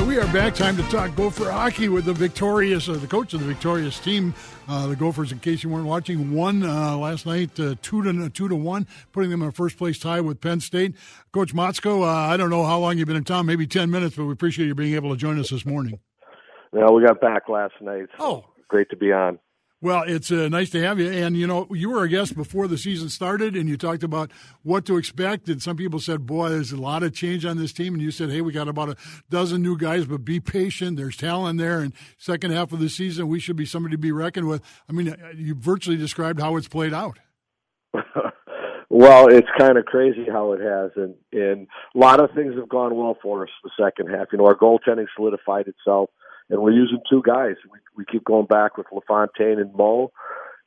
right, we are back. Time to talk Gopher hockey with the victorious, uh, the coach of the victorious team. Uh, the Gophers, in case you weren't watching, won uh, last night uh, two to two to one, putting them in a first place tie with Penn State. Coach Motzko, uh, I don't know how long you've been in town, maybe ten minutes, but we appreciate you being able to join us this morning. Well, we got back last night. So oh, great to be on. Well, it's uh, nice to have you. And, you know, you were a guest before the season started, and you talked about what to expect. And some people said, boy, there's a lot of change on this team. And you said, hey, we got about a dozen new guys, but be patient. There's talent there. And second half of the season, we should be somebody to be reckoned with. I mean, uh, you virtually described how it's played out. well, it's kind of crazy how it has. And, and a lot of things have gone well for us the second half. You know, our goaltending solidified itself and we're using two guys. We, we keep going back with LaFontaine and Mo,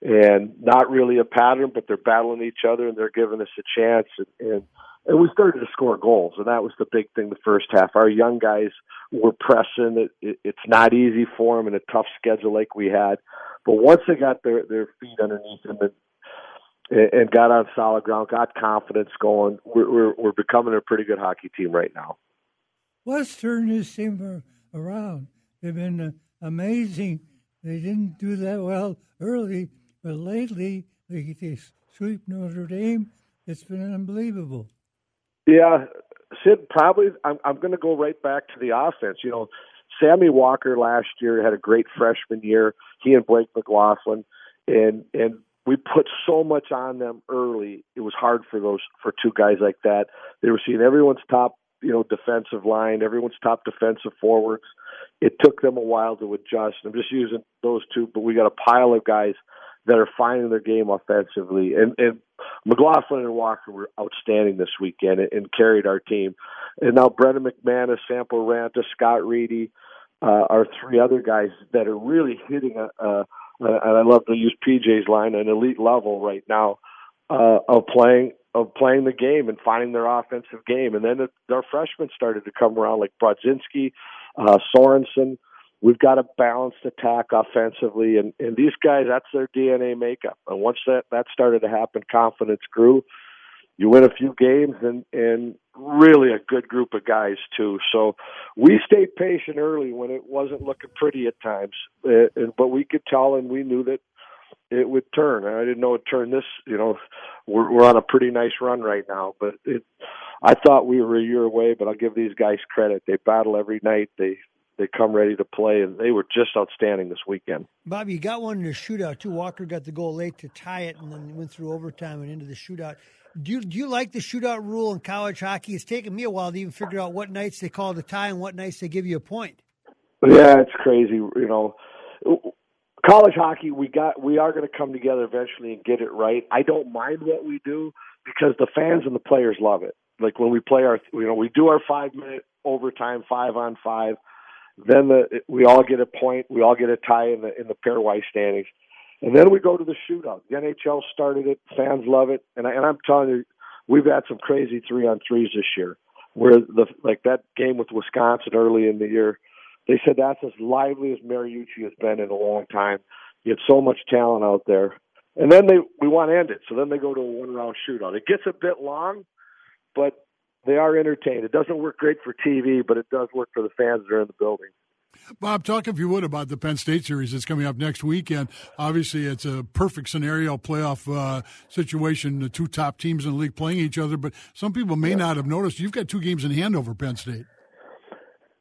and not really a pattern, but they're battling each other and they're giving us a chance. And, and and we started to score goals, and that was the big thing the first half. Our young guys were pressing. It, it, it's not easy for them in a tough schedule like we had, but once they got their their feet underneath them and and got on solid ground, got confidence going, we're we're, we're becoming a pretty good hockey team right now. Let's turn this team around. They've been uh, amazing. They didn't do that well early, but lately they, they sweep Notre Dame. It's been unbelievable. Yeah, Sid. Probably, I'm, I'm going to go right back to the offense. You know, Sammy Walker last year had a great freshman year. He and Blake McLaughlin, and and we put so much on them early. It was hard for those for two guys like that. They were seeing everyone's top, you know, defensive line, everyone's top defensive forwards it took them a while to adjust. I'm just using those two, but we got a pile of guys that are finding their game offensively. And, and McLaughlin and Walker were outstanding this weekend and, and carried our team. And now Brannon McManus, Sampo Ranta, Scott Reedy uh, are three other guys that are really hitting a, a, a and I love to use PJ's line, an elite level right now uh, of playing of playing the game and finding their offensive game. And then it, our freshmen started to come around, like Brodzinski, uh, Sorensen. We've got a balanced attack offensively, and, and these guys, that's their DNA makeup. And once that, that started to happen, confidence grew. You win a few games, and, and really a good group of guys, too. So we stayed patient early when it wasn't looking pretty at times, uh, but we could tell and we knew that it would turn. I didn't know it turned this. You know, we're we're on a pretty nice run right now, but it. I thought we were a year away, but I'll give these guys credit. They battle every night. They they come ready to play, and they were just outstanding this weekend. Bobby, you got one in the shootout too. Walker got the goal late to tie it, and then went through overtime and into the shootout. Do you, do you like the shootout rule in college hockey? It's taken me a while to even figure out what nights they call the tie and what nights they give you a point. Yeah, it's crazy. You know, college hockey, we got we are going to come together eventually and get it right. I don't mind what we do because the fans and the players love it. Like when we play our, you know, we do our five minute overtime, five on five. Then the we all get a point. We all get a tie in the in the pairwise standings, and then we go to the shootout. The NHL started it. Fans love it, and I, and I'm telling you, we've had some crazy three on threes this year. Where the like that game with Wisconsin early in the year, they said that's as lively as Mariucci has been in a long time. You had so much talent out there. And then they we want to end it. So then they go to a one round shootout. It gets a bit long, but they are entertained. It doesn't work great for TV, but it does work for the fans that are in the building. Bob, talk if you would about the Penn State series that's coming up next weekend. Obviously, it's a perfect scenario playoff uh, situation. The two top teams in the league playing each other, but some people may yeah. not have noticed. You've got two games in hand over Penn State.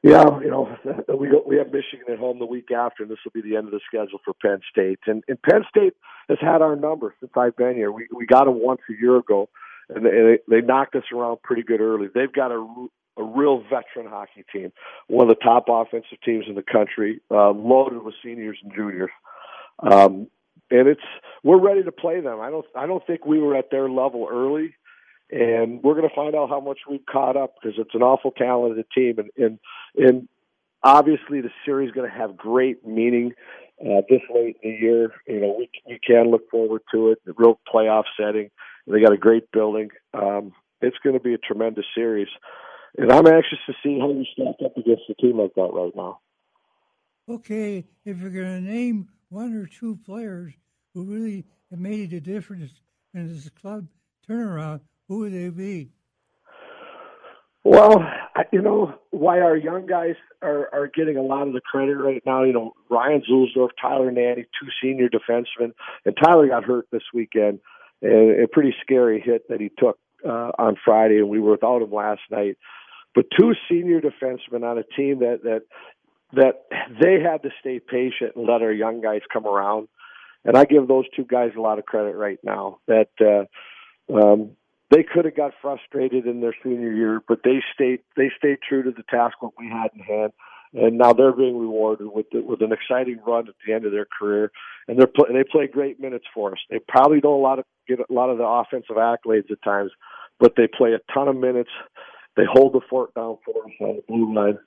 Yeah, you know, we go, we have Michigan at home the week after, and this will be the end of the schedule for Penn State. And, and Penn State has had our number since I've been here. We we got them once a year ago, and they they knocked us around pretty good early. They've got a a real veteran hockey team, one of the top offensive teams in the country, uh, loaded with seniors and juniors. Um, and it's we're ready to play them. I don't I don't think we were at their level early, and we're going to find out how much we've caught up because it's an awful talented team, and and and obviously the series is going to have great meaning uh, this late in the year. You know, we we can look forward to it. A real playoff setting. They got a great building. Um, it's going to be a tremendous series, and I'm anxious to see how you stack up against a team like that right now. Okay, if you're going to name one or two players who really made a difference in this club turnaround, who would they be? Well, you know why our young guys are are getting a lot of the credit right now. You know Ryan Zuhlsdorf, Tyler Nanne, two senior defensemen, and Tyler got hurt this weekend, and a pretty scary hit that he took uh, on Friday, and we were without him last night. But two senior defensemen on a team that that that they had to stay patient and let our young guys come around, and I give those two guys a lot of credit right now. That uh, um, they could have got frustrated in their senior year, but they stayed they stayed true to the task what we had in hand, and now they're being rewarded with the, with an exciting run at the end of their career, and they're play, they play great minutes for us. They probably don't a lot of get a lot of the offensive accolades at times, but they play a ton of minutes. They hold the fort down for us on the blue line,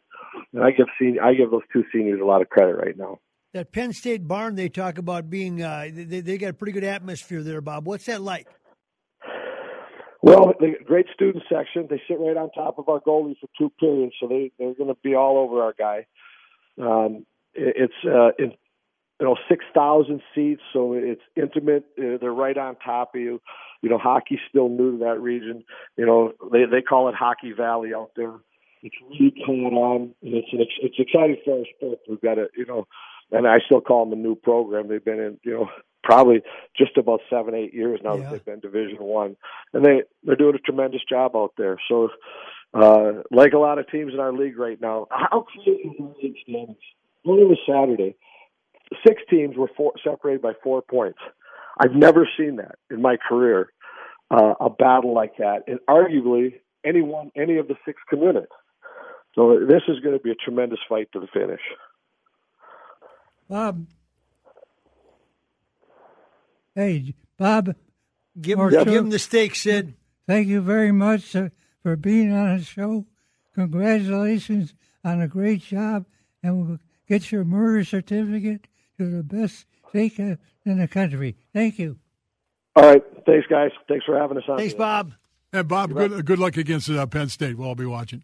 and I give senior, I give those two seniors a lot of credit right now. That Penn State barn they talk about being uh, they they got a pretty good atmosphere there, Bob. What's that like? Well, the great student section. They sit right on top of our goalie for two periods, so they they're going to be all over our guy. Um, it, it's uh, in, you know six thousand seats, so it's intimate. Uh, they're right on top of you. You know, hockey's still new to that region. You know, they they call it Hockey Valley out there. It's really going on, and it's an it's exciting for our sport. We've got a you know, and I still call them a new program. They've been in you know probably just about seven, eight years now yeah. that they've been Division One, and they they're doing a tremendous job out there. So, uh, like a lot of teams in our league right now, how crazy is the league standings? Only was Saturday. Six teams were four, separated by four points. I've never seen that in my career, uh, a battle like that, and arguably anyone, any of the six can win it. So this is going to be a tremendous fight to the finish. Bob, Hey, Bob. Give him, give him the steak, Sid. Thank you very much uh, for being on the show. Congratulations on a great job, and we'll get your Murray's certificate to the best steak in the country. Thank you. All right. Thanks, guys. Thanks for having us on. Thanks, Bob. And Bob, good, good luck against uh, Penn State. We'll all be watching.